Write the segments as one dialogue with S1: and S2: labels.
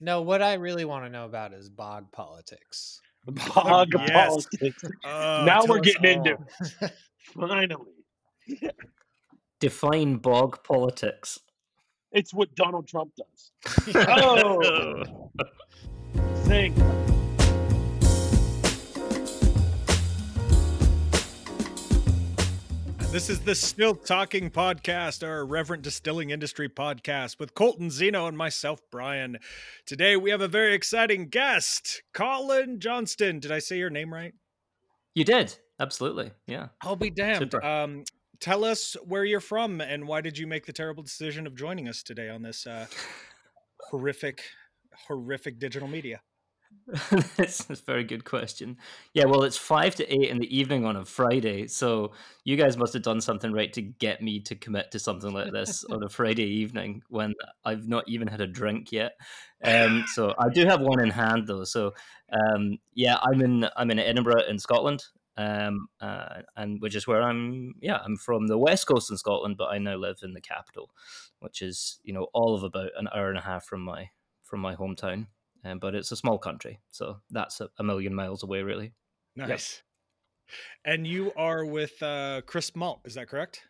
S1: No, what I really want to know about is bog politics.
S2: Bog
S3: yes.
S2: politics.
S3: Uh,
S2: now we're getting into
S3: all.
S2: it. Finally.
S4: Define bog politics.
S2: It's what Donald Trump does. Oh, thank
S3: This is the Still Talking Podcast, our irreverent distilling industry podcast with Colton Zeno and myself, Brian. Today we have a very exciting guest, Colin Johnston. Did I say your name right?
S4: You did. Absolutely. Yeah.
S3: I'll be damned. Um, tell us where you're from and why did you make the terrible decision of joining us today on this uh, horrific, horrific digital media?
S4: That's a very good question. Yeah, well, it's five to eight in the evening on a Friday, so you guys must have done something right to get me to commit to something like this on a Friday evening when I've not even had a drink yet. Um, so I do have one in hand though. So um, yeah, I'm in I'm in Edinburgh in Scotland, um, uh, and which is where I'm. Yeah, I'm from the west coast in Scotland, but I now live in the capital, which is you know all of about an hour and a half from my from my hometown um, but it's a small country, so that's a, a million miles away, really.
S3: Nice. And you are with uh, Crisp Malt, is that correct?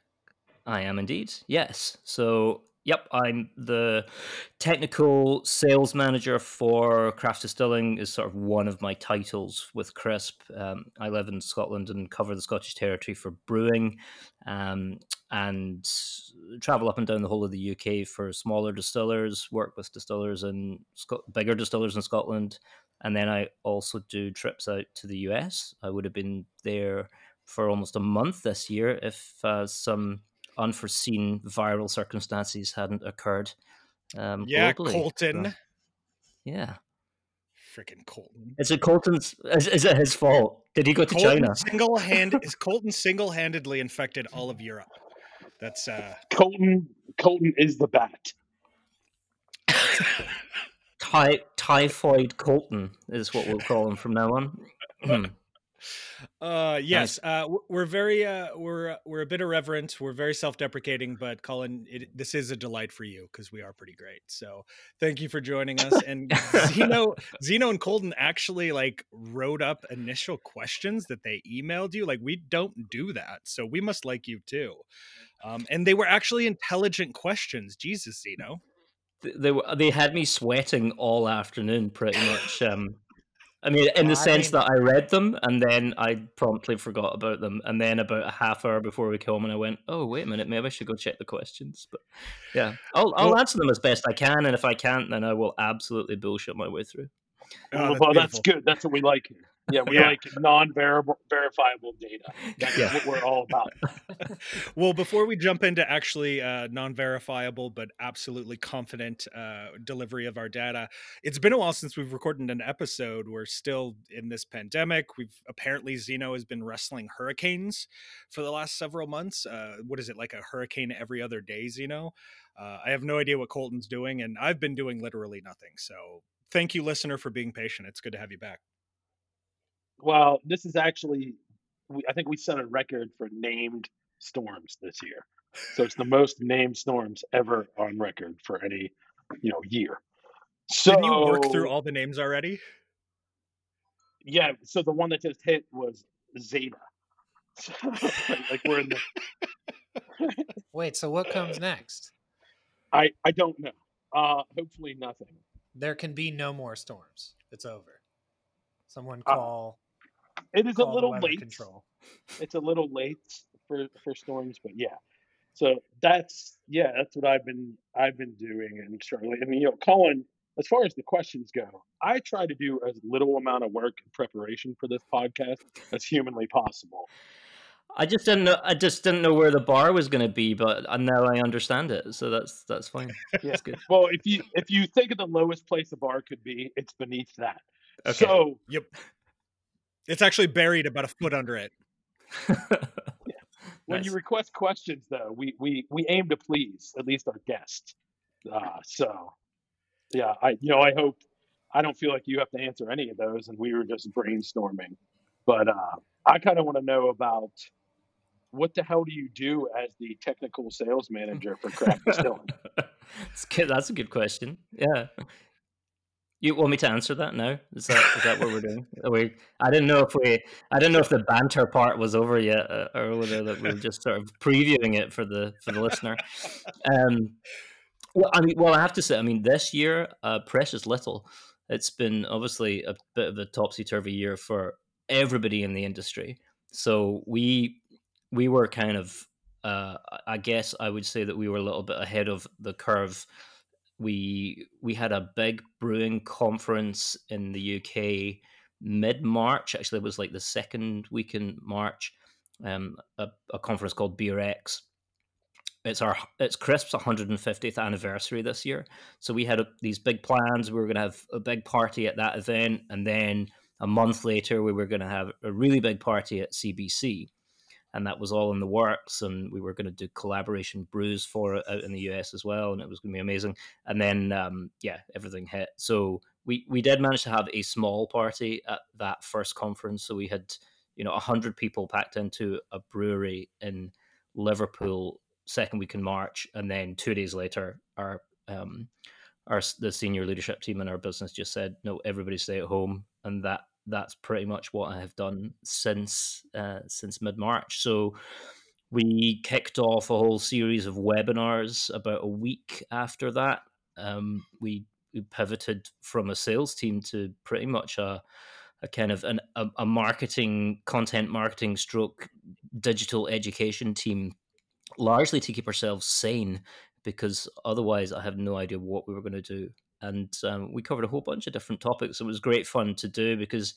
S4: I am indeed, yes. So, yep, I'm the technical sales manager for Craft Distilling. Is sort of one of my titles with Crisp. Um, I live in Scotland and cover the Scottish territory for brewing, um, and travel up and down the whole of the UK for smaller distillers. Work with distillers and Sc- bigger distillers in Scotland, and then I also do trips out to the US. I would have been there for almost a month this year if uh, some unforeseen viral circumstances hadn't occurred. Um,
S3: Yeah,
S4: globally.
S3: Colton.
S4: So, yeah,
S3: Freaking Colton.
S4: is it Colton's? Is, is it his fault? Did he go to
S3: Colton
S4: China?
S3: single hand is Colton single handedly infected all of Europe. That's uh
S2: Colton. Colton is the bat.
S4: Ty- typhoid Colton is what we'll call him from now on.
S3: Uh yes uh we're very uh we're we're a bit irreverent we're very self-deprecating but colin it, this is a delight for you because we are pretty great so thank you for joining us and zeno zeno and colton actually like wrote up initial questions that they emailed you like we don't do that so we must like you too um and they were actually intelligent questions jesus zeno
S4: they were, they had me sweating all afternoon, pretty much. Um, I mean, in the
S1: I
S4: sense
S1: mean-
S4: that I read them and then I promptly forgot about them, and then about a half hour before we came, and I went, "Oh, wait a minute, maybe I should go check the questions." But yeah, I'll I'll
S3: Well-
S4: answer them as best I can, and if I can't, then I will absolutely bullshit my way through.
S3: Oh,
S2: well, that's
S3: beautiful.
S2: good. That's what we like. Here. Yeah, we
S3: Yeah.
S2: like non-verifiable data. That's
S4: Yeah.
S2: what we're all about.
S3: well, before we jump into actually uh, non-verifiable but absolutely confident uh, delivery of our data, it's been a while since we've recorded an episode. We're still in this pandemic. We've apparently Zeno has been wrestling hurricanes for the last several months. Uh, what is it like a hurricane every other day, Zeno? Uh, I have no idea what Colton's doing, and I've been doing literally nothing. So, thank you, listener, for being patient. It's good to have you back.
S2: Well, this is actually, we, I think we set a record for named storms this year. So it's the most named storms ever on record for any, you know, year. So
S3: Didn't you work through all the names already?
S2: Yeah. So the one that just hit was Zeta. So, like we're in the.
S1: Wait, so what comes next?
S2: I I don't know. Uh, hopefully nothing.
S1: There can be no more storms. It's over. Someone
S2: Uh,
S1: call,
S2: It is a little late.
S1: control.
S2: It's a little late for for storms, but yeah. So that's yeah, that's what I've been I've been doing and Charlie. I mean, you know, Colin. As far as the questions go, I try to do as little amount of work in preparation for this podcast as humanly possible.
S4: I just didn't know. I just didn't know where the bar was going to be, but now I understand it, so that's that's fine.
S2: Yeah.
S4: That's good.
S2: Well, if you if you think of the lowest place a bar could be, it's beneath that.
S4: Okay.
S2: So
S3: Yep. It's actually buried about a foot under it.
S2: when
S4: Nice.
S2: you request questions, though, we we we aim to please at least our guests. Uh, so yeah, I you know I hope I don't feel like you have to answer any of those, and we were just brainstorming. But uh, I kind of want to know about what the hell do you do as the technical sales manager for Craft Distilling?
S4: That's good. That's a good question. Yeah. You want me to answer that now? Is that is that what we're doing? We I didn't know if we I didn't know if the banter part was over yet, uh, or whether that we are just sort of previewing it for the for the listener. Um, well, I mean, well, I have to say, I mean, this year, uh, precious little. It's been obviously a bit of a topsy turvy year for everybody in the industry. So we we were kind of, uh, I guess, I would say that we were a little bit ahead of the curve we we had a big brewing conference in the UK mid March. Actually, it was like the second week in March. Um, a, a conference called BeerX. It's our it's Crisp's 150th anniversary this year, so we had a, these big plans. We were going to have a big party at that event, and then a month later, we were going to have a really big party at CBC and that was all in the works and we were going to do collaboration brews for it out in the us as well and it was going to be amazing. And then um, yeah everything hit. So we we did manage to have a small party at that first conference. So we had you know 100 people packed into a brewery in liverpool second week in march and then two days later our um, our the senior leadership team in our business just said no everybody stay at home and that that's pretty much what I have done since uh, since mid March. So we kicked off a whole series of webinars about a week after that. Um, we, we, pivoted from a sales team to pretty much a, a kind of an, a, a marketing, content marketing stroke digital education team, largely to keep ourselves sane because otherwise I have no idea what we were going to do and um, we covered a whole bunch of different topics. It was great fun to do because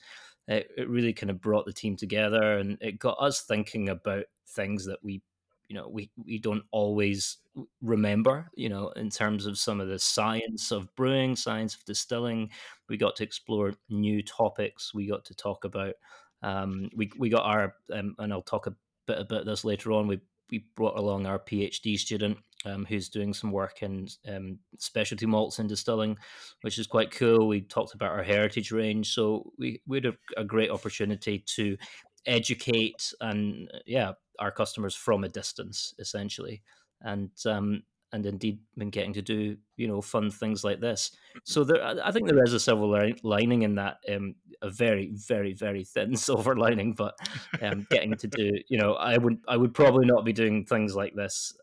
S4: it, it, really kind of brought the team together and it got us thinking about things that we, you know, we we don't always remember. You know, in terms of some of the science of brewing, science of distilling, we got to explore new topics. We got to talk about. Um, we we got our um, and I'll talk a bit about this later on. We we brought along our PhD student um, who's doing some work in um, specialty malts and distilling, which is quite cool. We talked about our heritage range, so we, we had a, a great opportunity to educate and yeah our customers from a distance essentially and um, and indeed been getting to do you know fun things like this. So there, I think there is a silver lining in that, um, a very very very thin silver lining, but um, getting to do you know I would I would probably not be doing things like this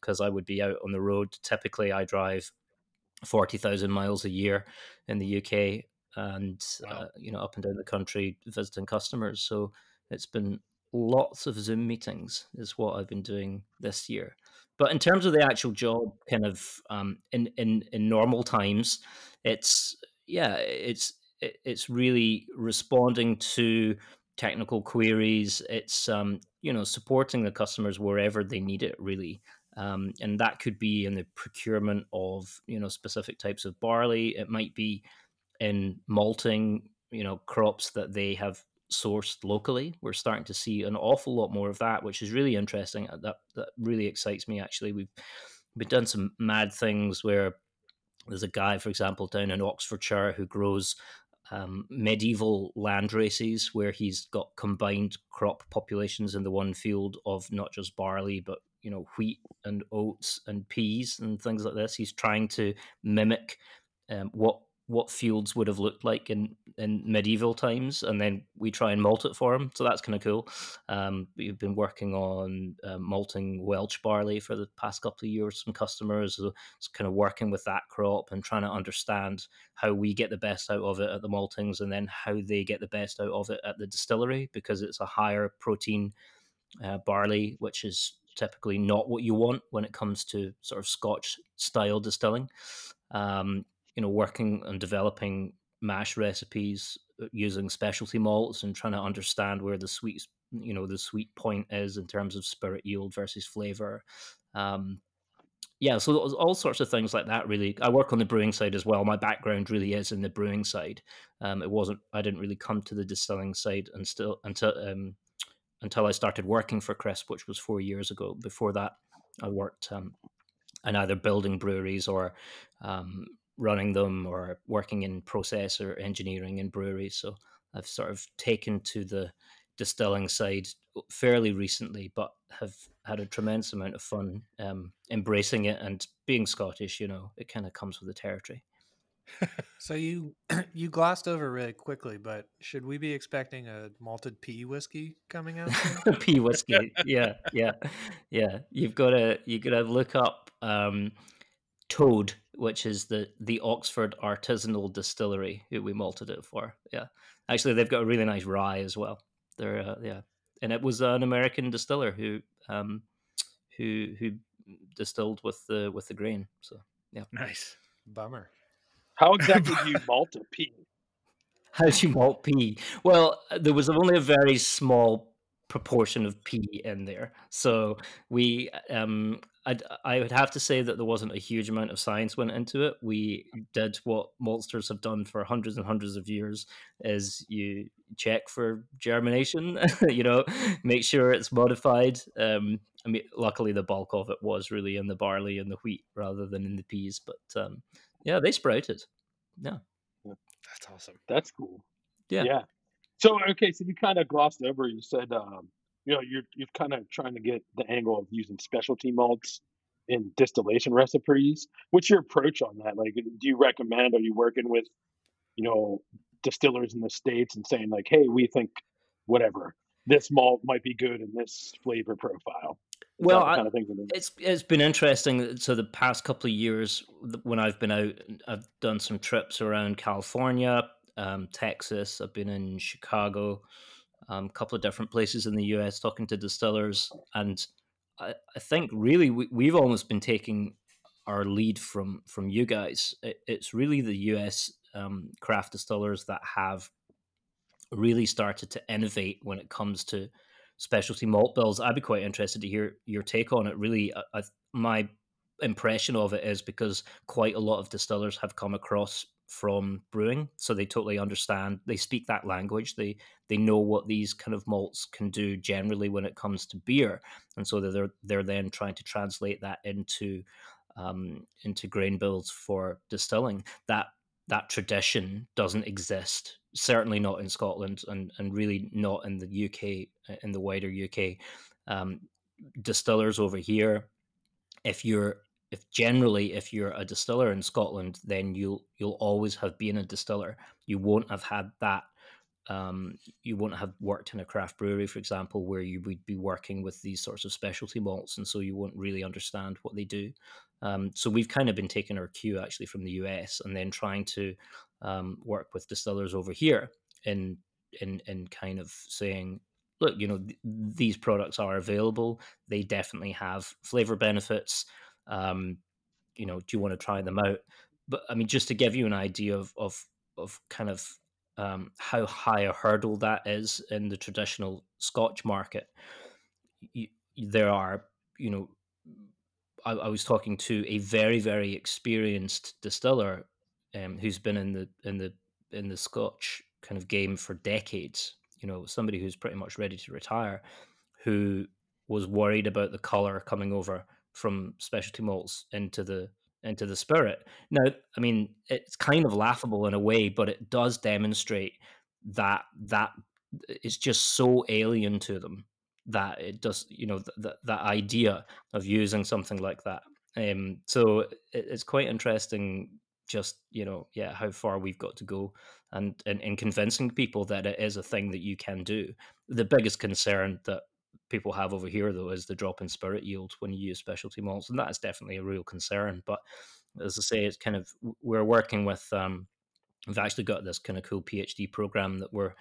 S4: because um, I would be out on the road. Typically, I drive forty thousand miles a year in the UK, and wow. uh, you know up and down the country visiting customers. So it's been lots of Zoom meetings is what I've been doing this year. But in terms of the actual job, kind of um, in in in normal times, it's yeah, it's it's really responding to technical queries. It's um, you know supporting the customers wherever they need it, really. Um, and that could be in the procurement of you know specific types of barley. It might be in malting, you know, crops that they have sourced locally. We're starting to see an awful lot more of that, which is really interesting. Uh, that that really excites me. Actually, we've we've done some mad things where there's a guy, for example, down in Oxfordshire who grows um, medieval land races where he's got combined crop populations in the one field of not just barley but you know wheat and oats and peas and things like this. He's trying to mimic um, what what fields would have looked like in, in medieval times, and then we try and malt it for them. So that's kind of cool. Um, we've been working on uh, malting Welsh barley for the past couple of years. Some customers, so it's kind of working with that crop and trying to understand how we get the best out of it at the maltings, and then how they get the best out of it at the distillery because it's a higher protein uh, barley, which is typically not what you want when it comes to sort of Scotch style distilling. Um, you know, working and developing mash recipes uh, using specialty malts and trying to understand where the sweet, you know, the sweet point is in terms of spirit yield versus flavor. Um, yeah, so all sorts of things like that. Really, I work on the brewing side as well. My background really is in the brewing side. Um, it wasn't. I didn't really come to the distilling side until until um, until I started working for Crisp, which was four years ago. Before that, I worked um, in either building breweries or um, running them or working in process or engineering in breweries. So I've sort of taken to the distilling side fairly recently, but have had a tremendous amount of fun um, embracing it and being Scottish. You know, it kind of comes with the territory.
S1: so you you glossed over really quickly, but should we be expecting a malted pea whiskey coming out?
S4: Pea whiskey. Yeah, yeah, yeah. You've got to you got to look up um, Toad, which is the the Oxford artisanal distillery who we malted it for. Yeah, actually, they've got a really nice rye as well. They're uh, yeah, and it was an American distiller who um, who who distilled with the with the grain. So yeah,
S3: Nice.
S1: Bummer.
S2: How exactly do you malt a pea?
S4: how do you malt pea? Well, uh, there was only a very small proportion of pea in there, so we um. I'd, I would have to say that there wasn't a huge amount of science went into it. We did what maltsters have done for hundreds and hundreds of years: is you check for germination, you know, make sure it's modified. Um, I mean, luckily the bulk of it was really in the barley and the wheat rather than in the peas. But um, yeah, they sprouted. Yeah,
S3: That's awesome.
S2: That's cool.
S4: Yeah.
S2: Yeah. So okay, so you kind of glossed over. You said, um, you know, you're you're kind of trying to get the angle of using specialty malts in distillation recipes. What's your approach on that? Like, do you recommend? Are you working with, you know, distillers in the states and saying like, hey, we think whatever this malt might be good in this flavor profile. Is
S4: Well, I,
S2: kind of
S4: it's it's been interesting. So the past couple of years, when I've been out, I've done some trips around California, um, Texas. I've been in Chicago, um, a couple of different places in the U.S. talking to distillers, and I, I think really we, we've almost been taking our lead from from you guys. It, it's really the U.S. Um, craft distillers that have really started to innovate when it comes to specialty malt bills. I'd be quite interested to hear your take on it. Really, I, I, my impression of it is because quite a lot of distillers have come across from brewing, so they totally understand. They speak that language. They they know what these kind of malts can do generally when it comes to beer, and so they're they're then trying to translate that into um, into grain bills for distilling. That that tradition doesn't exist. Certainly not in Scotland, and and really not in the UK, in the wider UK. Um, distillers over here, if you're if generally if you're a distiller in Scotland, then you'll you'll always have been a distiller. You won't have had that. Um, you won't have worked in a craft brewery, for example, where you would be working with these sorts of specialty malts, and so you won't really understand what they do. Um, so we've kind of been taking our cue actually from the US, and then trying to um, work with distillers over here in in in kind of saying, look, you know, th- these products are available. They definitely have flavor benefits um, you know, do you want to try them out? But I mean, just to give you an idea of of of kind of um, how high a hurdle that is in the traditional Scotch market, you, there are, you know, I, I was talking to a very very experienced distiller um, who's been in the in the in the Scotch kind of game for decades. You know, somebody who's pretty much ready to retire, who was worried about the color coming over from specialty malts into the into the spirit. Now, I mean, it's kind of laughable in a way, but it does demonstrate that that is just so alien to them that it does, you know, that that idea of using something like that. Um, so it, it's quite interesting, just you know, yeah, how far we've got to go, and in, in convincing people that it is a thing that you can do. The biggest concern that people have over here though is the drop in spirit yield when you use specialty malts and that is definitely a real concern but as i say it's kind of we're working with um we've actually got this kind of cool phd program that we're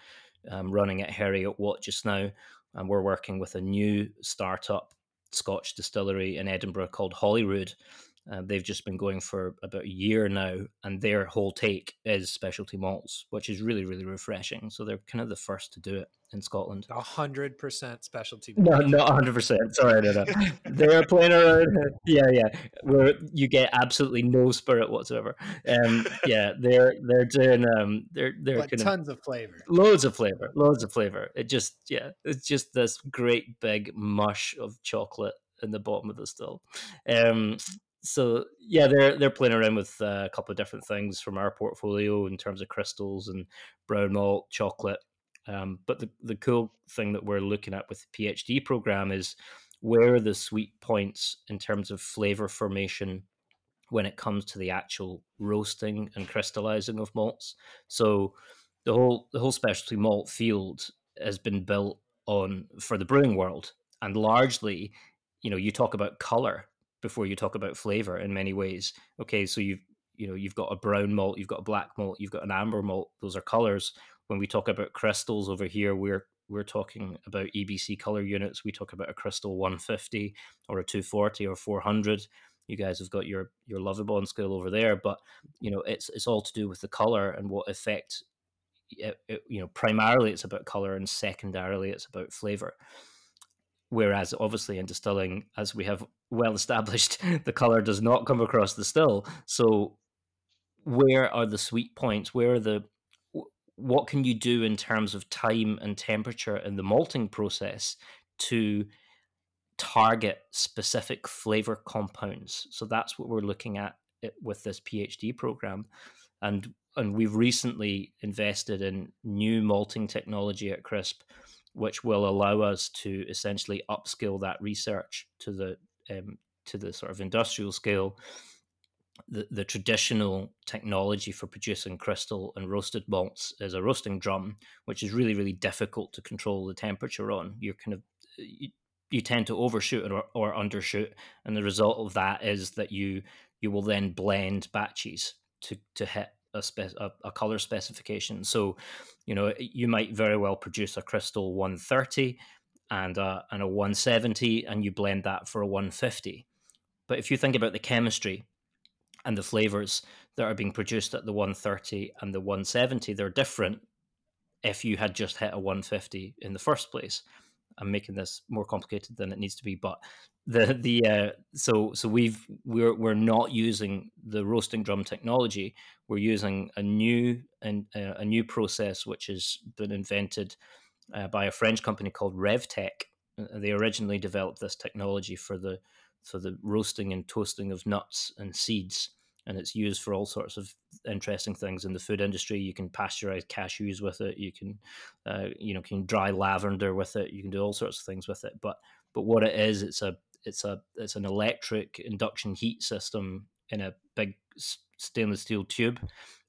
S4: um, running at Heriot Watt just now and we're working with a new startup scotch distillery in edinburgh called holyrood uh, they've just been going for about a year now, and their whole take is specialty malts, which is really, really refreshing. So they're kind of the first to do it in Scotland.
S1: A hundred percent specialty.
S4: No, not hundred percent. Sorry, no, no. They're playing around. Yeah, yeah. Where you get absolutely no spirit whatsoever. Um, yeah, they're they're doing um, they're they're
S1: but
S4: kind of
S1: tons of flavor.
S4: loads of flavor, loads of flavor. It just yeah, it's just this great big mush of chocolate in the bottom of the still. Um, so yeah, they're they're playing around with uh, a couple of different things from our portfolio in terms of crystals and brown malt, chocolate. Um, but the the cool thing that we're looking at with the PhD program is where are the sweet points in terms of flavor formation when it comes to the actual roasting and crystallizing of malts. So the whole the whole specialty malt field has been built on for the brewing world, and largely, you know, you talk about color before you talk about flavor in many ways. Okay, so you've you know you've got a brown malt, you've got a black malt, you've got an amber malt. Those are colors. When we talk about crystals over here, we're we're talking about EBC color units. We talk about a crystal 150 or a 240 or 400. You guys have got your your Lovibond scale over there, but you know it's it's all to do with the color and what effect. It, it, you know, primarily it's about color, and secondarily it's about flavor. Whereas, obviously, in distilling, as we have well established, the color does not come across the still. So, where are the sweet points? Where are the what can you do in terms of time and temperature in the malting process to target specific flavor compounds so that's what we're looking at eh, with this phd program and and we've recently invested in new malting technology at crisp which will allow us to essentially upskill that research to the um, to the sort of industrial scale the, the traditional technology for producing crystal and roasted malts is a roasting drum, which is really, really difficult to control the temperature on. You're kind of you, you tend to overshoot or, or undershoot, and the result of that is that you you will then blend batches to to hit a, spe- a, a color specification. So, you know, you might very well produce a crystal 130 and a, and a 170, and you blend that for a 150. But if you think about the chemistry and the flavors that are being produced at the 130 and the 170 they're different if you had just hit a 150 in the first place i'm making this more complicated than it needs to be but the the uh, so so we've we're we're not using the roasting drum technology. We're using a new and uh, a new process which has been invented uh, by a french company called revtech. They originally developed this technology for the for the roasting and toasting of nuts and seeds and it's used for all sorts of interesting things in the food industry. You can pasteurize cashews with it. You can, uh, you know, can dry lavender with it. You can do all sorts of things with it. But but what it is, it's a it's a it's an electric induction heat system in a big stainless steel tube,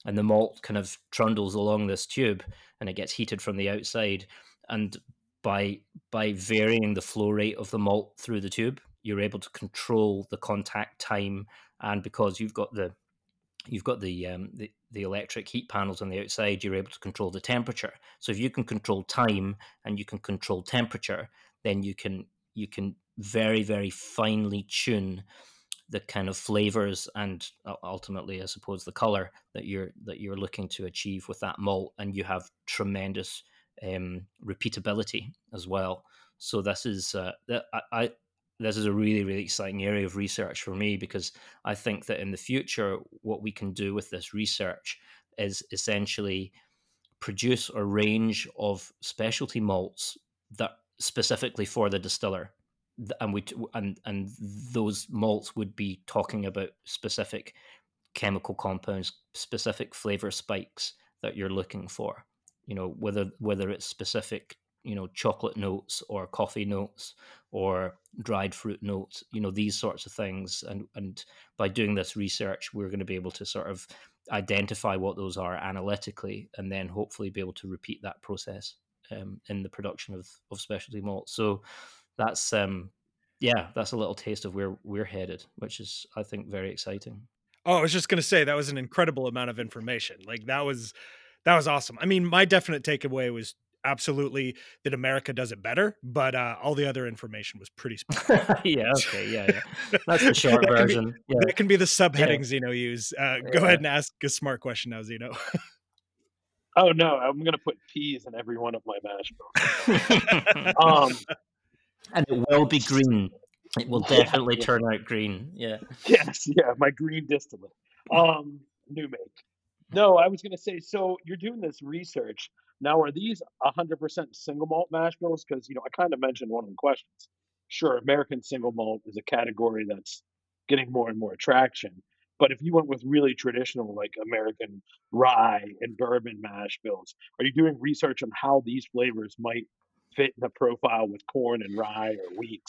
S4: and the malt kind of trundles along this tube, and it gets heated from the outside. And by by varying the flow rate of the malt through the tube, you're able to control the contact time and because you've got the you've got the, um, the the electric heat panels on the outside, you're able to control the temperature. So if you can control time and you can control temperature, then you can you can very very finely tune the kind of flavors and ultimately, I suppose, the color that you're that you're looking to achieve with that malt, and you have tremendous um, repeatability as well. So this is uh, I, this is a really really exciting area of research for me because i think that in the future what we can do with this research is essentially produce a range of specialty malts that specifically for the distiller. And we and and those malts would be talking about specific chemical compounds specific flavor spikes that you're looking for you know whether whether it's specific you know chocolate notes or coffee notes or dried fruit notes you know these sorts of things. And and by doing this research we're going to be able to sort of identify what those are analytically and then hopefully be able to repeat that process um, in the production of, of specialty malts. So that's um yeah that's a little taste of where we're headed which is i think very exciting.
S3: Oh i was just going to say that was an incredible amount of information. Like that was that was awesome. I mean my definite takeaway was absolutely that America does it better, but uh, all the other information was pretty.
S4: yeah. Okay. Yeah. Yeah. That's the short that version.
S3: Be, yeah. That can be the subheading yeah. Zeno use. Uh, go ahead and ask a smart question now, Zeno.
S2: oh no, I'm gonna put peas in every one of my mash bills. um,
S4: and it will be green. It will definitely yeah, turn out green. Yeah.
S2: Yes. Yeah. My green distillate. Um, new make. No, I was gonna say. So you're doing this research now, are these 100% single malt mash bills? Because, you know, I kind of mentioned one of the questions. Sure, American single malt is a category that's getting more and more traction. But if you went with really traditional, like American rye and bourbon mash bills, are you doing research on how these flavors might fit the profile with corn and rye or wheat,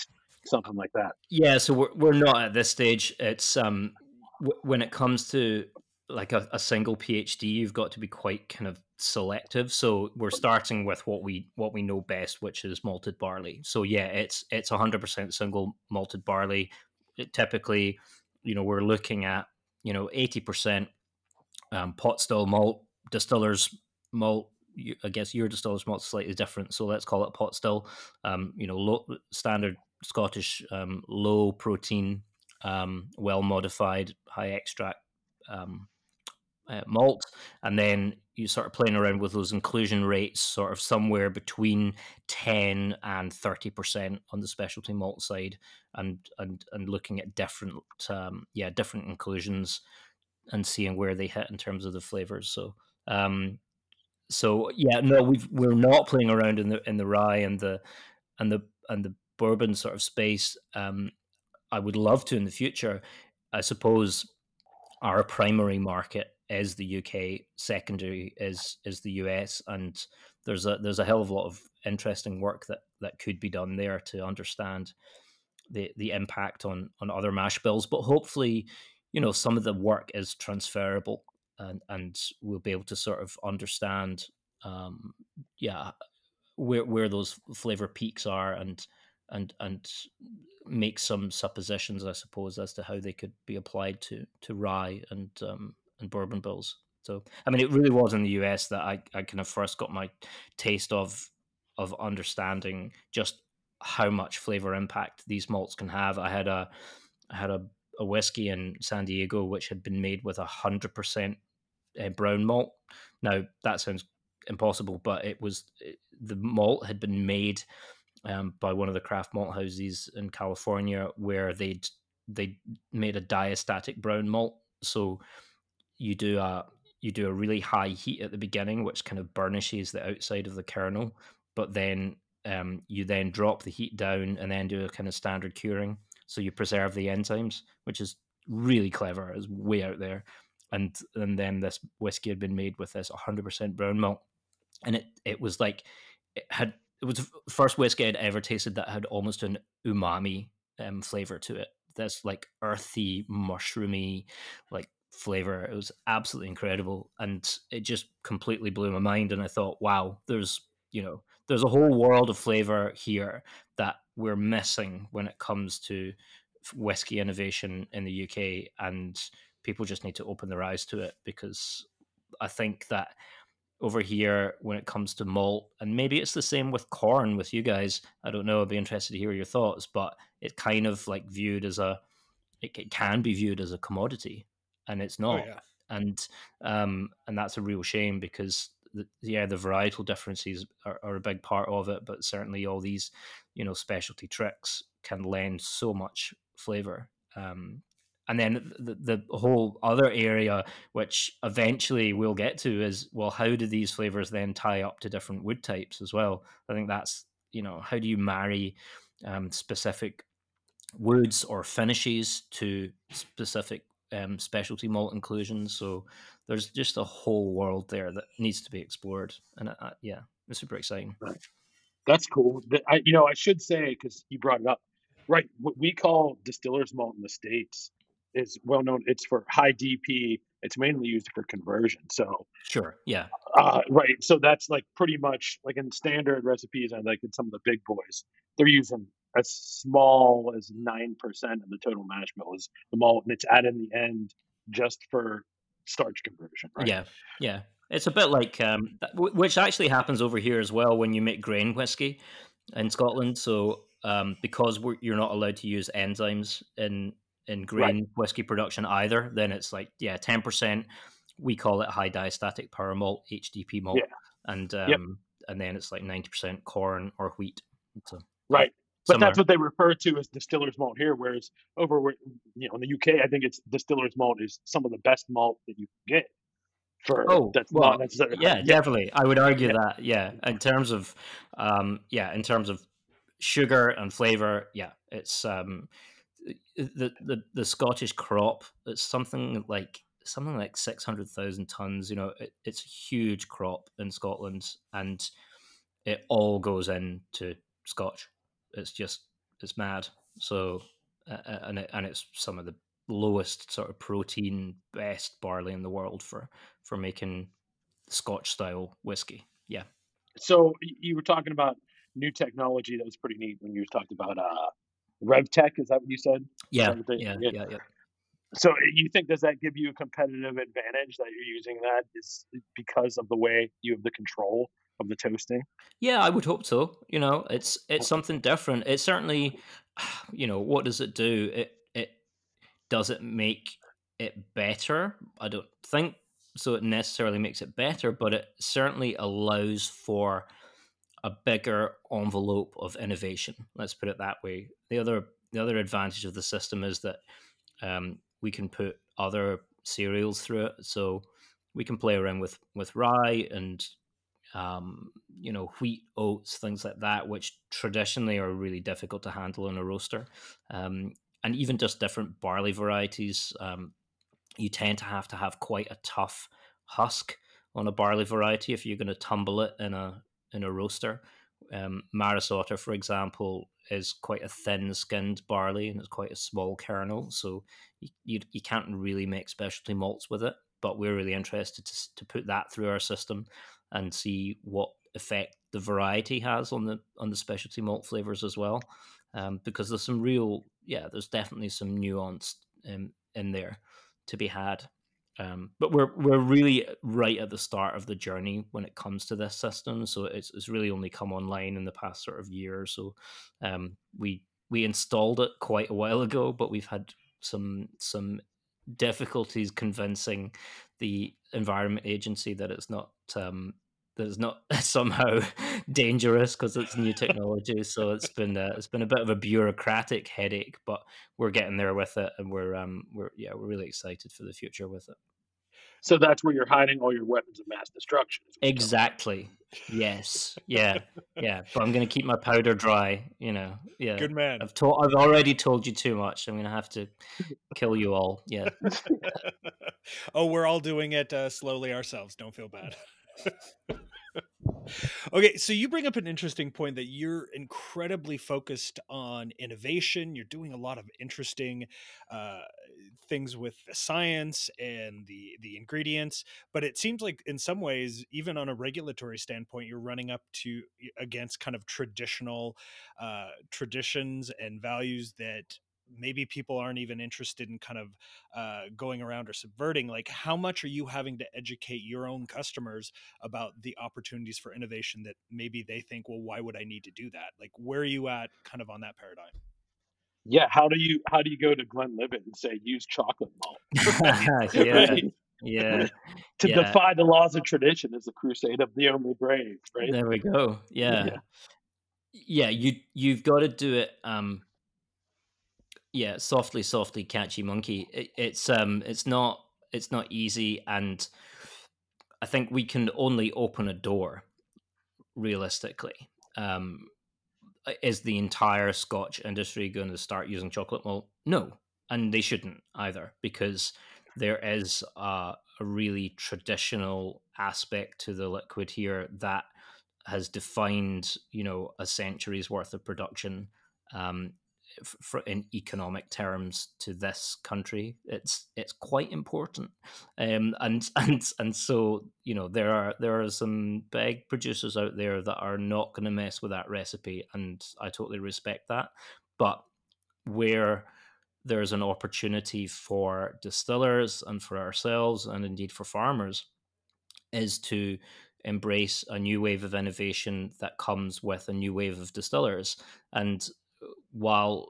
S2: something like that?
S4: Yeah, so we're, we're not at this stage. It's um, w- when it comes to like a, a single PhD, you've got to be quite kind of selective. So we're starting with what we what we know best, which is malted barley. So yeah, it's it's hundred percent single malted barley. It typically, you know, we're looking at you know eighty percent um, pot still malt, distillers malt. I guess your distiller's malt is slightly different, so let's call it pot still. Um, you know, low, standard Scottish um, low protein, um, well modified, high extract um, uh, malt, and then you sort of playing around with those inclusion rates, sort of somewhere between ten and thirty percent on the specialty malt side, and and and looking at different, um, yeah, different inclusions and seeing where they hit in terms of the flavors. So, um, so yeah, no, we've we're not playing around in the in the rye and the and the and the bourbon sort of space. Um, I would love to in the future. I suppose our primary market is the UK, secondary is is the US, and there's a there's a hell of a lot of interesting work that that could be done there to understand the the impact on on other mash bills. But hopefully, you know, some of the work is transferable, and and we'll be able to sort of understand, um, yeah, where where those flavor peaks are, and and and make some suppositions, I suppose, as to how they could be applied to to rye and um, and bourbon bills. So, I mean, it really was in the US that I, I kind of first got my taste of of understanding just how much flavor impact these malts can have. I had a I had a, a whiskey in San Diego which had been made with a hundred percent uh, brown malt. Now that sounds impossible, but it was it, the malt had been made um, by one of the craft malt houses in California where they'd they made a diastatic brown malt. So you do a you do a really high heat at the beginning, which kind of burnishes the outside of the kernel, but then um, you then drop the heat down and then do a kind of standard curing. So you preserve the enzymes, which is really clever. It's way out there. And and then this whiskey had been made with this 100% brown malt, and it it was like it had it was the first whiskey I'd ever tasted that had almost an umami um, flavor to it. This like earthy, mushroomy, like flavor. It was absolutely incredible, and it just completely blew my mind. And I thought, wow, there's you know there's a whole world of flavor here that we're missing when it comes to whiskey innovation in the UK, and people just need to open their eyes to it because I think that over here when it comes to malt, and maybe it's the same with corn with you guys. I don't know. I'd be interested to hear your thoughts, but it kind of like viewed as a, it, it can be viewed as a commodity, and it's
S3: Oh
S4: not.
S3: yeah.
S4: And um, and that's a real shame because the, yeah, the varietal differences are, are a big part of it, but certainly all these, you know, specialty tricks can lend so much flavor. Um, and then the, the whole other area, which eventually we'll get to, is well, how do these flavors then tie up to different wood types as well? I think that's you know, how do you marry um, specific woods or finishes to specific um, specialty malt inclusions? So there's just a whole world there that needs to be explored, and uh, yeah, it's super exciting.
S2: That's cool. I, you know, I should say because you brought it up, right? What we call distillers malt in the states is well known. It's for high DP. It's mainly used for conversion. So,
S4: Sure, yeah,
S2: uh, right. So that's like pretty much like in standard recipes and like in some of the big boys, they're using as small as nine percent of the total mash bill is the malt, and it's added in the end just for starch conversion. Right.
S4: yeah, yeah. It's a bit like um, which actually happens over here as well when you make grain whiskey in Scotland. So um, because we're, you're not allowed to use enzymes in in grain whiskey production either, then it's like yeah, ten percent. We call it high diastatic power malt (HDP malt),
S2: Yeah.
S4: and um, and then it's like ninety percent corn or wheat. So
S2: Right. But
S4: similar.
S2: that's what they refer to as distiller's malt here. Whereas over, you know, in the UK, I think it's distiller's malt is some of the best malt that you can get. For
S4: Oh,
S2: that's
S4: well,
S2: not necessarily
S4: yeah, definitely. I would argue
S2: Yeah.
S4: that. Yeah, in terms of, um, yeah, in terms of sugar and flavor, yeah, it's um, the the the Scottish crop. It's something like something like six hundred thousand tons. You know, it, it's a huge crop in Scotland, and it all goes into Scotch. It's just it's mad. So, uh, and it, and it's some of the lowest sort of protein, best barley in the world for for making Scotch style whiskey. Yeah.
S2: So you were talking about new technology that was pretty neat when you talked about uh, RevTech. Is that what you said?
S4: Yeah. Yeah, yeah. Yeah. Yeah.
S2: So you think does that give you a competitive advantage that you're using that is because of the way you have the control of the toasting?
S4: Yeah, I would hope so. You know, it's it's something different. It certainly, you know, what does it do? It it does it make it better? I don't think so. It necessarily makes it better, but it certainly allows for a bigger envelope of innovation. Let's put it that way. The other the other advantage of the system is that um, we can put other cereals through it, so we can play around with with rye and um, you know wheat, oats, things like that, which traditionally are really difficult to handle in a roaster, um, and even just different barley varieties. Um, you tend to have to have quite a tough husk on a barley variety if you're going to tumble it in a in a roaster. Um, Maris Otter, for example, is quite a thin-skinned barley and it's quite a small kernel, so you, you, you can't really make specialty malts with it. But we're really interested to, to put that through our system and see what effect the variety has on the on the specialty malt flavors as well, um, because there's some real yeah, there's definitely some nuance um, in there to be had. Um, but we're we're really right at the start of the journey when it comes to this system. So it's it's really only come online in the past sort of year or so. Um, we we installed it quite a while ago, but we've had some some difficulties convincing the environment agency that it's not um, that it's not somehow dangerous because it's new technology. so it's been a, it's been a bit of a bureaucratic headache, but we're getting there with it, and we're um we're yeah we're really excited for the future with it.
S2: So that's where you're hiding all your weapons of mass destruction.
S4: Exactly. Yes. Yeah. Yeah. But I'm going to keep my powder dry. You know. Yeah.
S3: Good man.
S4: I've told. I've already told you too much. I'm going to have to kill you all. Yeah.
S3: oh, we're all doing it uh, slowly ourselves. Don't feel bad. okay, so you bring up an interesting point that you're incredibly focused on innovation. You're doing a lot of interesting uh, things with the science and the the ingredients, but it seems like in some ways, even on a regulatory standpoint, you're running up to against kind of traditional uh, traditions and values that maybe people aren't even interested in kind of uh, going around or subverting like how much are you having to educate your own customers about the opportunities for innovation that maybe they think well why would i need to do that? Like where are you at kind of on that paradigm?
S2: Yeah how do you how do you go to glenlivet and say use chocolate malt
S4: yeah. Right? yeah.
S2: To yeah. defy the laws of tradition is the crusade of the only brave right?
S4: There we go. Yeah. Yeah, yeah you you've got to do it um yeah softly softly catchy monkey. It, it's um it's not it's not easy and i think we can only open a door realistically. Um is the entire scotch industry going to start using chocolate malt? No and they shouldn't either because there is a, a really traditional aspect to the liquid here that has defined you know a century's worth of production. Um, for, in economic terms to this country. It's it's quite important, um, and and and so you know there are there are some big producers out there that are not going to mess with that recipe, and I totally respect that. But where there's an opportunity for distillers and for ourselves, and indeed for farmers, is to embrace a new wave of innovation that comes with a new wave of distillers and while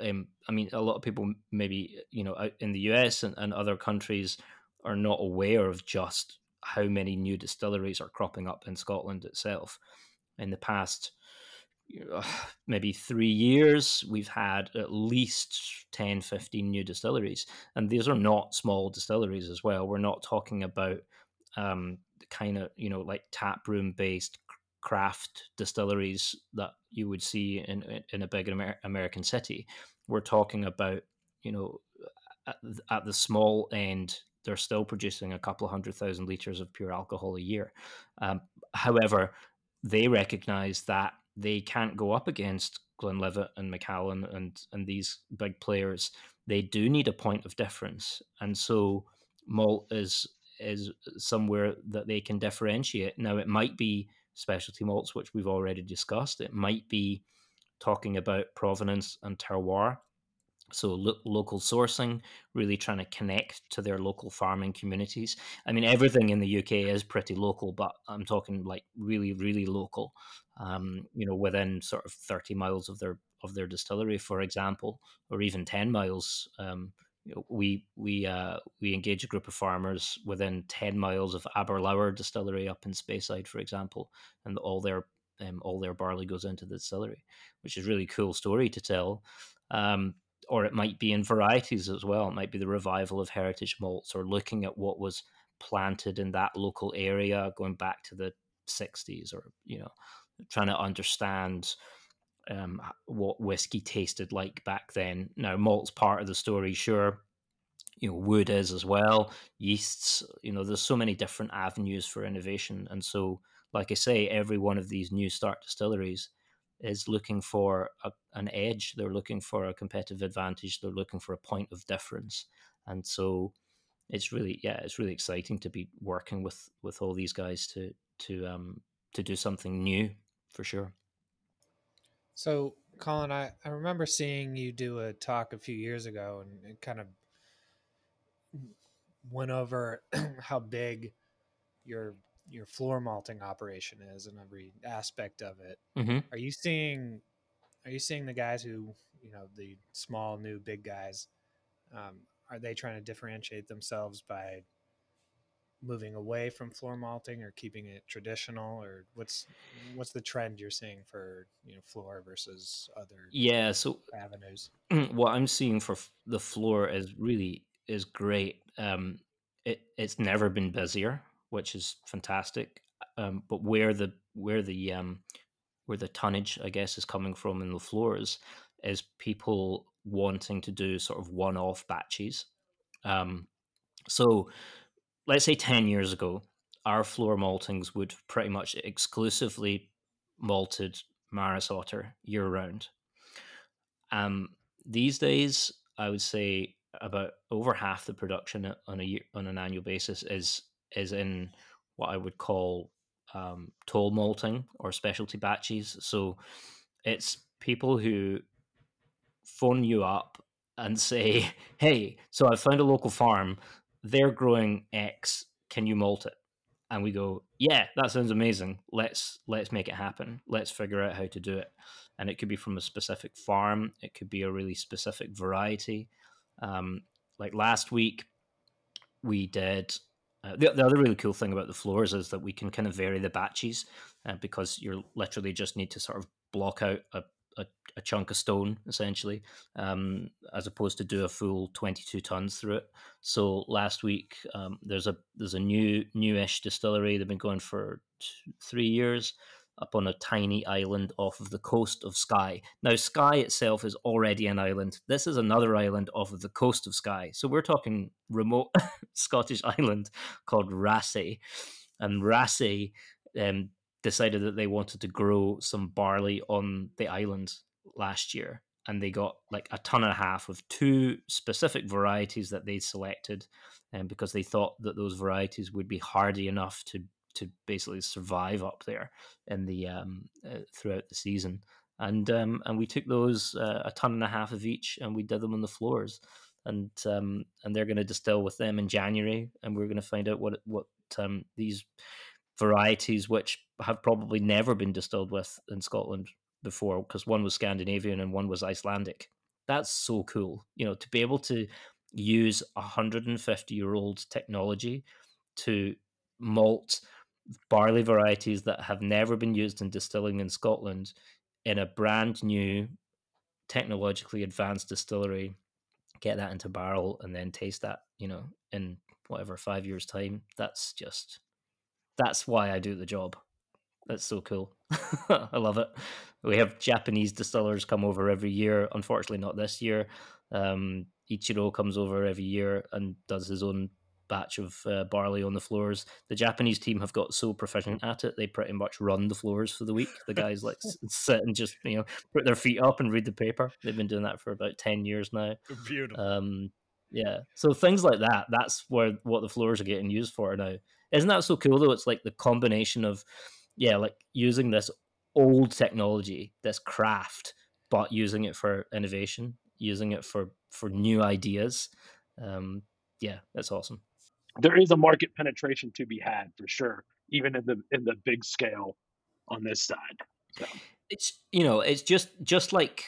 S4: um, I mean, a lot of people maybe you know in the US and, and other countries are not aware of just how many new distilleries are cropping up in Scotland itself. In the past, maybe three years, we've had at least 10, 15 new distilleries. And these are not small distilleries as well. We're not talking about um, kind of, you know, like tap room based craft distilleries that you would see in in a big Amer- American city. We're talking about you know at, at, the small end, they're still producing a couple of hundred thousand liters of pure alcohol a year. Um, however, they recognize that they can't go up against Glenlivet and Macallan and and these big players, they do need a point of difference, and so malt is is somewhere that they can differentiate. Now, it might be specialty malts, which we've already discussed. It might be talking about provenance and terroir. So lo- local sourcing, really trying to connect to their local farming communities. I mean, everything in the UK is pretty local, but I'm talking like really, really local. Um, you know, within sort of 30 miles of their of their distillery, for example, or even 10 miles. Um, we we uh, we engage a group of farmers within 10 miles of Aberlour distillery up in Speyside, for example, and all their um, all their barley goes into the distillery, which is really cool story to tell. Um, or it might be in varieties as well. It might be the revival of heritage malts, or looking at what was planted in that local area, going back to the 60s, or you know, trying to understand um, what whiskey tasted like back then. Now, malt's part of the story, sure. You know, wood is as well. Yeasts. You know, there's so many different avenues for innovation, and so, like I say, every one of these new start distilleries is looking for a, an edge. They're looking for a competitive advantage. They're looking for a point of difference, and so it's really yeah, it's really exciting to be working with with all these guys to to um to do something new for sure.
S1: So, Colin, I, I remember seeing you do a talk a few years ago and it kind of went over how big your your floor malting operation is and every aspect of it.
S4: Mm-hmm.
S1: Are you seeing are you seeing the guys who, you know, the small, new, big guys, um, are they trying to differentiate themselves by moving away from floor malting or keeping it traditional or what's what's the trend you're seeing for you know floor versus other
S4: Yeah, so
S1: avenues
S4: what I'm seeing for f- the floor is really is great. Um, it it's never been busier, which is fantastic. Um, but where the where the um, where the tonnage, I guess, is coming from in the floors is people wanting to do sort of one-off batches. Um, so let's say 10 years ago, our floor maltings would pretty much exclusively malted Maris Otter year round. Um, these days, I would say about over half the production on a year, on an annual basis is is in what I would call um, toll malting or specialty batches. So it's people who phone you up and say, "Hey, so I found a local farm. They're growing X. Can you malt it?" And we go, "Yeah, that sounds amazing. Let's let's make it happen. Let's figure out how to do it." And it could be from a specific farm. It could be a really specific variety. Um, like last week, we did. Uh, the, the other really cool thing about the floors is that we can kind of vary the batches uh, because you literally just need to sort of block out a, a, a chunk of stone essentially, um, as opposed to do a full twenty two tons through it. So last week um, there's a there's a new newish distillery. They've been going for three years up on a tiny island off of the coast of Skye. Now Skye itself is already an island. This is another island off of the coast of Skye. So we're talking remote Scottish island called Raasay, and Raasay um, decided that they wanted to grow some barley on the island last year and they got like a ton and a half of two specific varieties that they selected and um, because they thought that those varieties would be hardy enough to to basically survive up there in the um, uh, throughout the season. And um, and we took those uh, a ton and a half of each and we did them on the floors. And um, and they're going to distill with them in January and we're going to find out what what um, these varieties which have probably never been distilled with in Scotland before because one was Scandinavian and one was Icelandic. That's so cool, you know, to be able to use 150 year old technology to malt barley varieties that have never been used in distilling in Scotland in a brand new technologically advanced distillery get that into barrel and then taste that you know in whatever five years time that's just that's why i do the job that's so cool i love it we have japanese distillers come over every year unfortunately not this year um, ichiro comes over every year and does his own batch of uh, barley on the floors. The Japanese team have got so proficient at it, they pretty much run the floors for the week. The guys like sit and just you know put their feet up and read the paper. They've been doing that for about ten years now.
S3: Beautiful.
S4: Um, yeah, so things like that. That's where what the floors are getting used for now. Isn't that so cool though? It's like the combination of yeah, like using this old technology, this craft, but using it for innovation, using it for for new ideas. Um, yeah, that's awesome.
S2: There is a market penetration to be had for sure, even in the in the big scale on this side. So.
S4: It's you know, it's just just like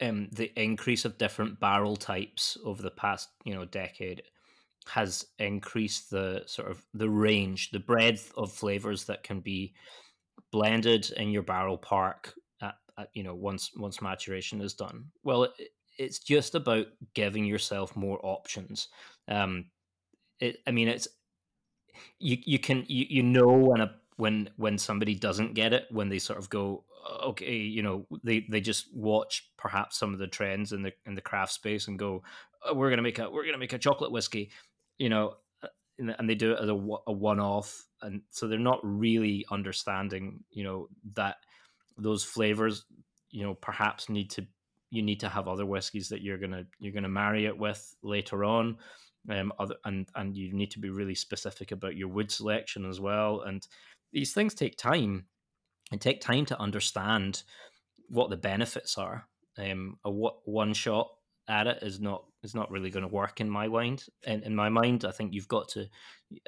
S4: um, the increase of different barrel types over the past you know decade has increased the sort of the range, the breadth of flavors that can be blended in your barrel park. At, at, you know, once once maturation is done. Well, it, it's just about giving yourself more options. Um, it, I mean, it's you you can you, you know when a when when somebody doesn't get it when they sort of go okay you know they they just watch perhaps some of the trends in the in the craft space and go oh, we're gonna make a we're gonna make a chocolate whiskey you know uh, and they do it as a, a one-off and so they're not really understanding you know that those flavors you know perhaps need to you need to have other whiskies that you're gonna you're gonna marry it with later on um other and and you need to be really specific about your wood selection as well and these things take time. And take time to understand what the benefits are um a one shot at it is not is not really going to work in my mind. And in my mind, I think you've got to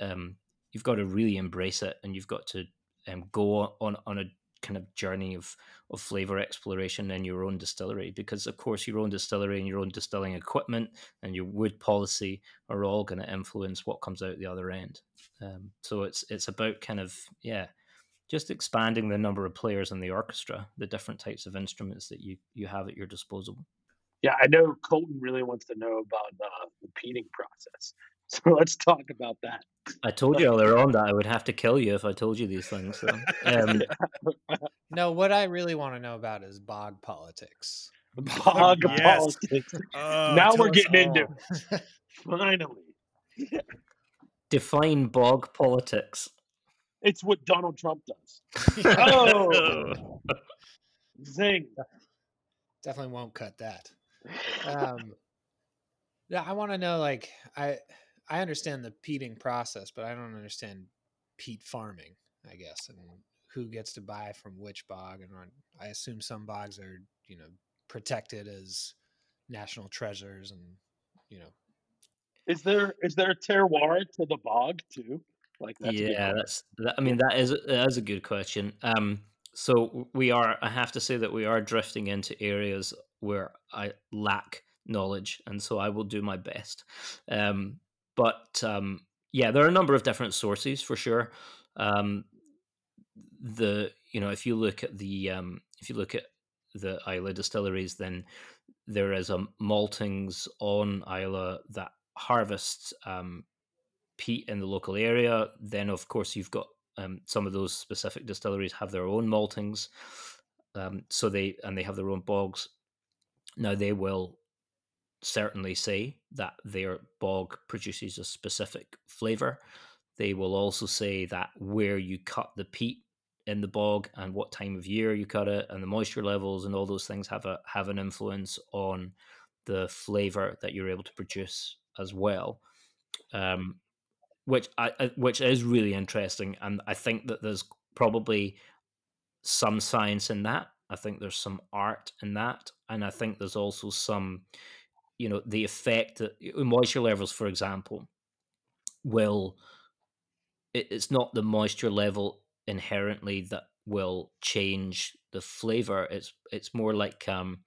S4: um, you've got to really embrace it, and you've got to um, go on on a kind of journey of of flavor exploration in your own distillery because of course your own distillery and your own distilling equipment and your wood policy are all going to influence what comes out the other end um, so it's it's about kind of yeah just expanding the number of players in the orchestra the different types of instruments that you you have at your disposal
S2: yeah, I know Colton really wants to know about uh, the peating process. So let's talk about that.
S4: I told you earlier on that I would have to kill you if I told you these things. So, um,
S1: no, what I really want to know about is bog politics.
S2: Bog yes. politics. Uh, now we're getting all. into finally.
S4: Define bog politics.
S2: It's what Donald Trump does. oh, zing!
S1: Definitely won't cut that um, yeah, I want to know. Like, I I understand the peating process, but I don't understand peat farming. I guess, and who gets to buy from which bog, and I assume some bogs are you know protected as national treasures, and you know.
S2: Is there is there a terroir to the bog too?
S4: Like that's yeah, that's that, I mean that is that is a good question. Um, so we are. I have to say that we are drifting into areas where I lack knowledge, and so I will do my best. Um, but um, yeah, there are a number of different sources for sure. Um, the you know if you look at the um, if you look at the Islay distilleries, then there is a maltings on Islay that harvests um, peat in the local area. Then of course you've got um, some of those specific distilleries have their own maltings, um, so they and they have their own bogs. Now they will certainly say that their bog produces a specific flavor. They will also say that where you cut the peat in the bog and what time of year you cut it and the moisture levels and all those things have a have an influence on the flavor that you're able to produce as well. Um, which I, which is really interesting, and I think that there's probably some science in that. I think there's some art in that, and I think there's also some, you know, the effect that moisture levels, for example, will. It, it's not the moisture level inherently that will change the flavor. It's it's more like um,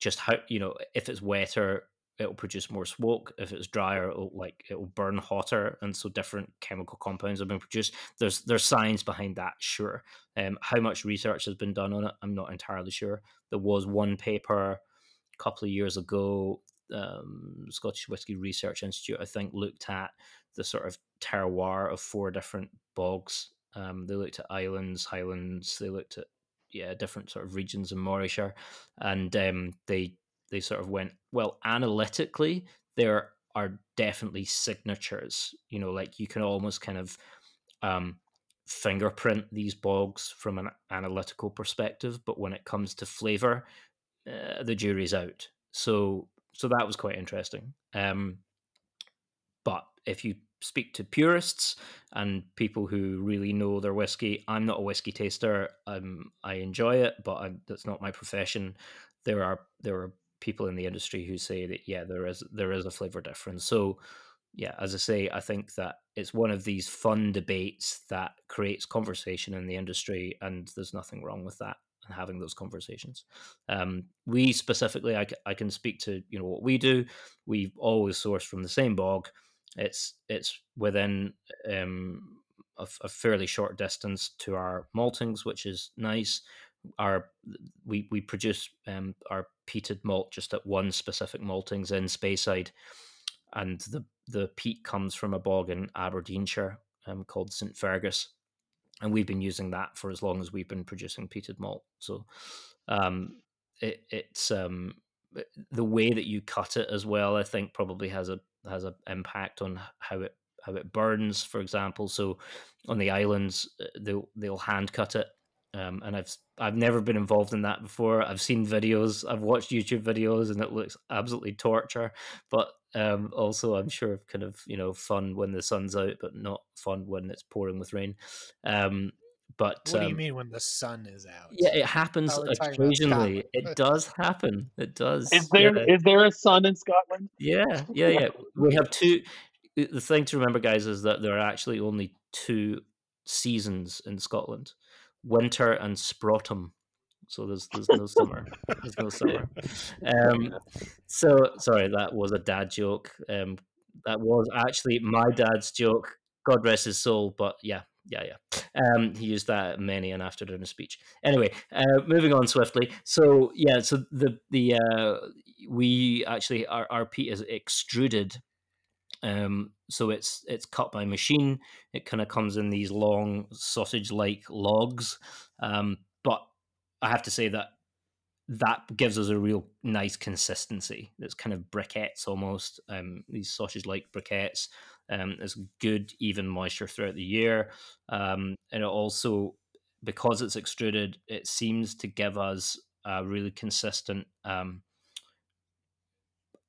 S4: just how you know if it's wetter it'll produce more smoke. If it's drier, it'll like it'll burn hotter, and so different chemical compounds have been produced. There's there's science behind that, sure. Um, how much research has been done on it, I'm not entirely sure. There was one paper a couple of years ago, um, Scottish Whisky Research Institute, I think, looked at the sort of terroir of four different bogs. Um, they looked at islands, highlands. They looked at yeah different sort of regions in Morayshire, and um, they they sort of went, well, analytically, there are definitely signatures. You know, like you can almost kind of um, fingerprint these bogs from an analytical perspective, but when it comes to flavor, uh, the jury's out. So, so that was quite interesting. Um, but if you speak to purists and people who really know their whiskey, I'm not a whiskey taster. Um, I enjoy it, but I'm, that's not my profession. There are there are people in the industry who say that yeah, there is there is a flavor difference. So yeah, as I say, I think that it's one of these fun debates that creates conversation in the industry, and there's nothing wrong with that and having those conversations. Um, we specifically, I, I can speak to you know what we do. We've always source from the same bog. It's it's within um, a, a fairly short distance to our maltings, which is nice. Our we we produce um, our peated malt just at one specific maltings in Speyside, and the the peat comes from a bog in Aberdeenshire um, called St Fergus, and we've been using that for as long as we've been producing peated malt. So um, it, it's um, the way that you cut it as well. I think probably has a has an impact on how it how it burns. For example, so on the islands uh, they'll they'll hand cut it um, and I've I've never been involved in that before. I've seen videos, I've watched YouTube videos, and it looks absolutely torture. But um, also, I'm sure kind of you know fun when the sun's out, but not fun when it's pouring with rain. Um, but
S1: what do you
S4: um,
S1: mean when the sun is out?
S4: Yeah, it happens
S1: Oh, we're talking about
S4: occasionally. It does happen. It does.
S2: Is there is
S4: Yeah.
S2: there a sun in Scotland?
S4: Yeah, yeah, yeah. We have two. The thing to remember, guys, is that there are actually only two seasons in Scotland: winter and sprotum. So there's there's no summer. There's no summer. Um, so sorry, that was a dad joke. Um, that was actually my dad's joke. God rest his soul. But yeah, yeah, yeah. Um, he used that many an after dinner speech. Anyway, uh, moving on swiftly. So yeah, so the the uh, we actually our, our peat is extruded. Um, so it's it's cut by machine. It kind of comes in these long sausage-like logs. Um, but I have to say that that gives us a real nice consistency. It's kind of briquettes almost. Um, these sausage-like briquettes. Um, there's good even moisture throughout the year, um, and it also because it's extruded, it seems to give us a really consistent um,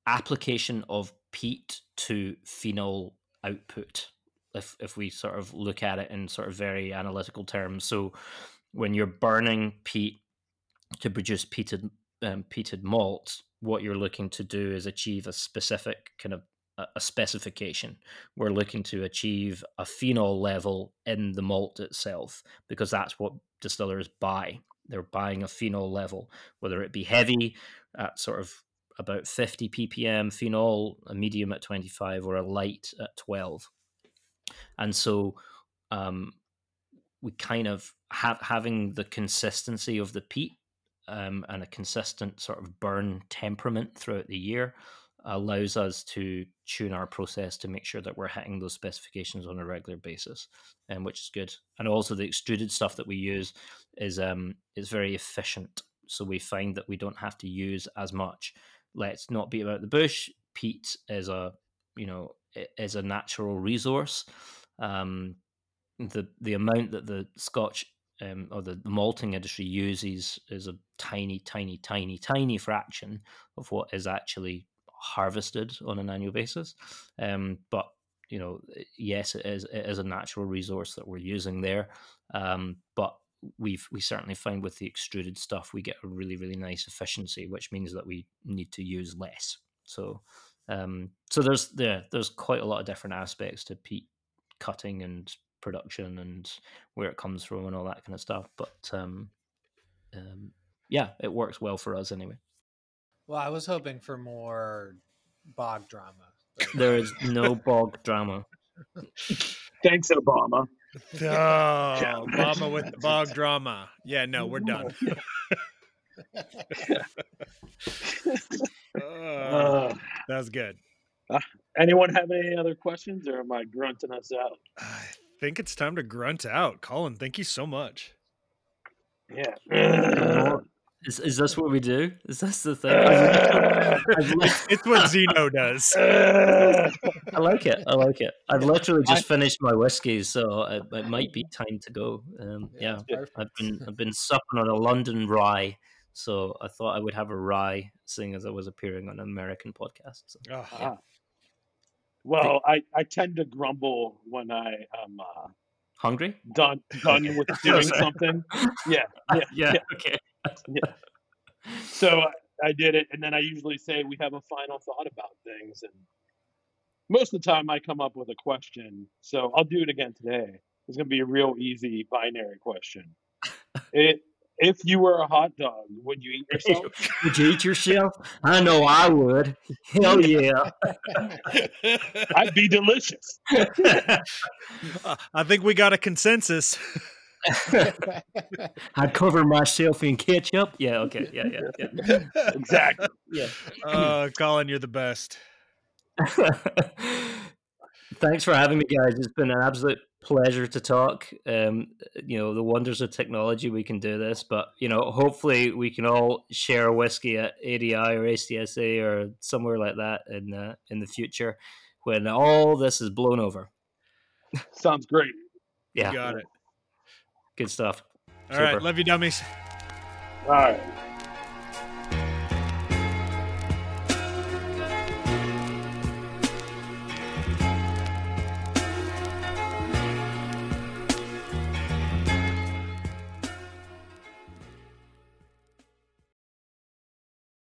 S4: application of peat to phenol output. If if we sort of look at it in sort of very analytical terms, so when you're burning peat to produce peated um, peated malt, what you're looking to do is achieve a specific kind of a, specification. We're looking to achieve a phenol level in the malt itself because that's what distillers buy. They're buying a phenol level, whether it be heavy at sort of about 50 ppm phenol, a medium at 25, or a light at 12. And so um, we kind of have having the consistency of the peat um, and a consistent sort of burn temperament throughout the year allows us to tune our process to make sure that we're hitting those specifications on a regular basis, and which is good. And also the extruded stuff that we use is um is very efficient, so we find that we don't have to use as much. Let's not beat about the bush. Peat is a you know is a natural resource. Um, the the amount that the Scotch um, or the, the malting industry uses is a tiny, tiny, tiny, tiny fraction of what is actually harvested on an annual basis. Um, but you know, yes, it is it is a natural resource that we're using there. Um, but we've we certainly find with the extruded stuff we get a really really nice efficiency, which means that we need to use less. So um, so there's there there's quite a lot of different aspects to peat cutting and production and where it comes from and all that kind of stuff. But um, um, yeah, it works well for us anyway.
S1: Well, I was hoping for more bog drama.
S4: There is no bog drama.
S2: Thanks, Obama.
S3: Oh, Mama with the bog drama. Yeah, no, we're done. Uh,
S2: Uh,
S3: that was good.
S2: anyone have any other questions, or am I grunting us out?
S3: I think it's time to grunt out. Colin, thank you so much.
S2: Yeah.
S4: More, Is, is this what we do? Is this the thing? I've literally- I've
S3: It's what Zeno does.
S4: I like it. I like it. I've literally just finished my whiskey, so it, it might be time to go. Um, yeah,
S1: perfect.
S4: I've been I've been supping on a London rye, so I thought I would have a rye, seeing as I was appearing on an American podcast. So.
S2: Ah. well, I, I tend to grumble when I am uh,
S4: Hungry?
S2: done done with doing something. Yeah, yeah.
S4: Yeah. Okay.
S2: So I did it, and then I usually say we have a final thought about things, and most of the time I come up with a question. So I'll do it again today. It's gonna be a real easy binary question. It, if you were a hot dog, would you eat yourself?
S4: Would you eat yourself? I know I would. Hell yeah.
S2: I'd be delicious.
S3: Uh, I think we got a consensus.
S4: I'd cover myself in ketchup. Yeah. Okay. Yeah. Yeah. Yeah.
S2: Exactly.
S4: Yeah.
S3: Uh, Colin, you're the best.
S4: Thanks for having me, guys. It's been an absolute pleasure to talk. Um, you know, the wonders of technology, we can do this, but you know, hopefully, we can all share a whiskey at ADI or ACSA or somewhere like that in uh, in the future when all this is blown over.
S2: Sounds great.
S4: Yeah,
S3: You got it.
S4: Good stuff.
S3: All right,
S4: Super.
S3: love you, dummies.
S2: All right.